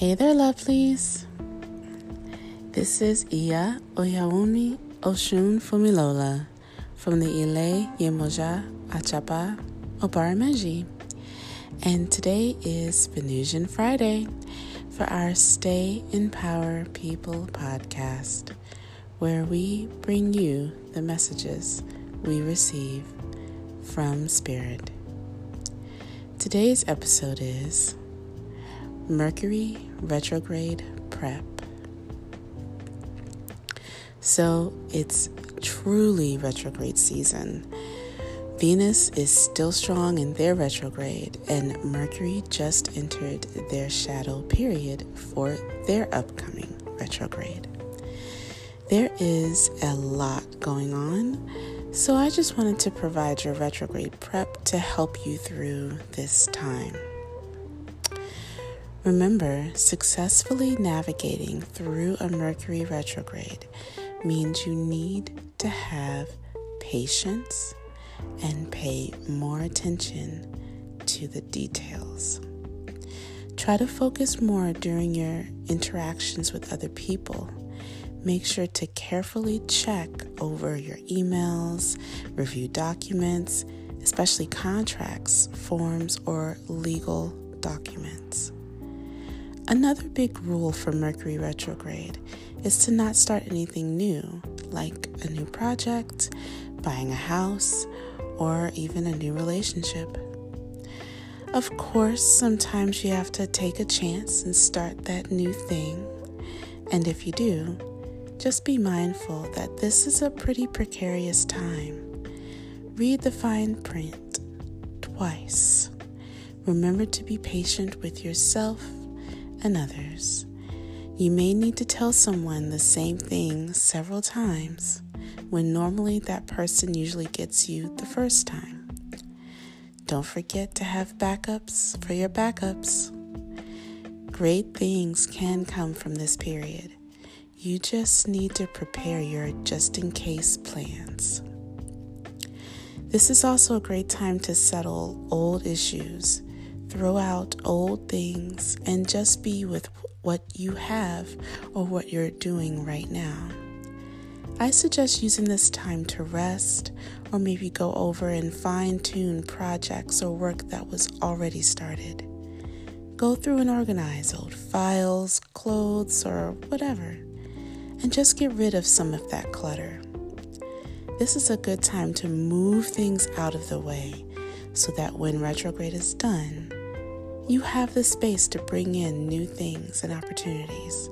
Hey there, lovelies. This is Iya Oyawunmi Oshun Fumilola from the Ile Yemoja Achapa Obarameji. And today is Venusian Friday for our Stay in Power People podcast, where we bring you the messages we receive from Spirit. Today's episode is Mercury retrograde prep. So it's truly retrograde season. Venus is still strong in their retrograde, and Mercury just entered their shadow period for their upcoming retrograde. There is a lot going on, so I just wanted to provide your retrograde prep to help you through this time. Remember, successfully navigating through a Mercury retrograde means you need to have patience and pay more attention to the details. Try to focus more during your interactions with other people. Make sure to carefully check over your emails, review documents, especially contracts, forms, or legal documents. Another big rule for Mercury retrograde is to not start anything new, like a new project, buying a house, or even a new relationship. Of course, sometimes you have to take a chance and start that new thing. And if you do, just be mindful that this is a pretty precarious time. Read the fine print twice. Remember to be patient with yourself and others. You may need to tell someone the same thing several times when normally that person usually gets you the first time. Don't forget to have backups for your backups. Great things can come from this period. You just need to prepare your just in case plans. This is also a great time to settle old issues Throw out old things and just be with what you have or what you're doing right now. I suggest using this time to rest or maybe go over and fine tune projects or work that was already started. Go through and organize old files, clothes, or whatever, and just get rid of some of that clutter. This is a good time to move things out of the way so that when retrograde is done, you have the space to bring in new things and opportunities,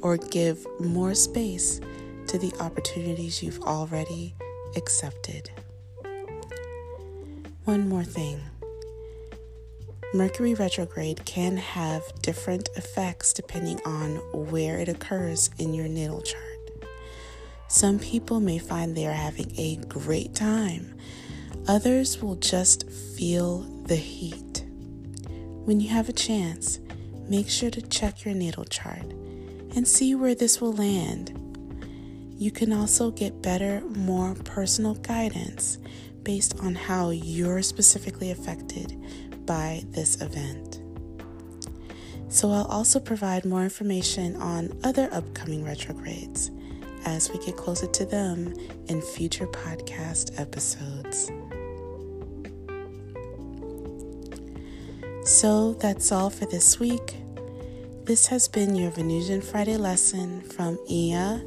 or give more space to the opportunities you've already accepted. One more thing Mercury retrograde can have different effects depending on where it occurs in your natal chart. Some people may find they are having a great time, others will just feel the heat. When you have a chance, make sure to check your natal chart and see where this will land. You can also get better, more personal guidance based on how you're specifically affected by this event. So, I'll also provide more information on other upcoming retrogrades as we get closer to them in future podcast episodes. So that's all for this week. This has been your Venusian Friday lesson from Iya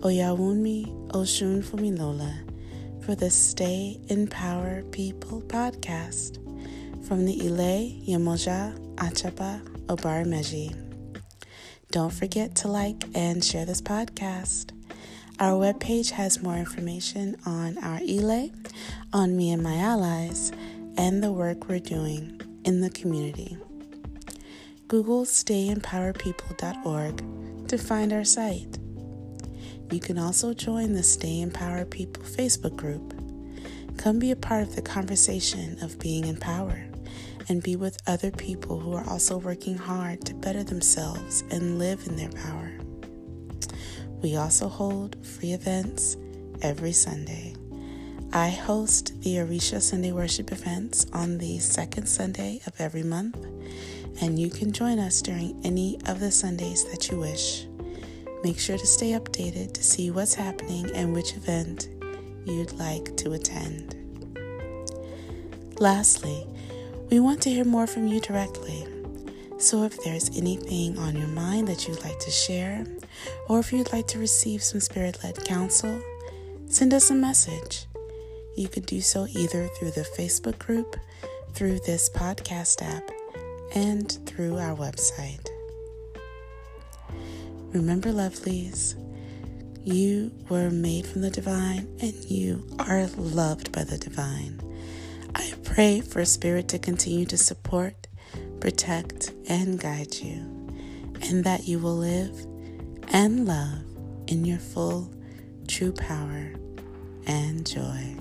Oyawunmi Oshun Fumilola for the Stay in Power People podcast from the Ile Yemoja Achapa Obarameji. Don't forget to like and share this podcast. Our webpage has more information on our Ile, on me and my allies, and the work we're doing in the community. Google stayempowerpeople.org to find our site. You can also join the Stay in Power People Facebook group. Come be a part of the conversation of being in power and be with other people who are also working hard to better themselves and live in their power. We also hold free events every Sunday. I host the Orisha Sunday worship events on the second Sunday of every month, and you can join us during any of the Sundays that you wish. Make sure to stay updated to see what's happening and which event you'd like to attend. Lastly, we want to hear more from you directly. So if there's anything on your mind that you'd like to share, or if you'd like to receive some spirit led counsel, send us a message you could do so either through the Facebook group, through this podcast app, and through our website. Remember, lovelies, you were made from the divine and you are loved by the divine. I pray for Spirit to continue to support, protect, and guide you, and that you will live and love in your full, true power and joy.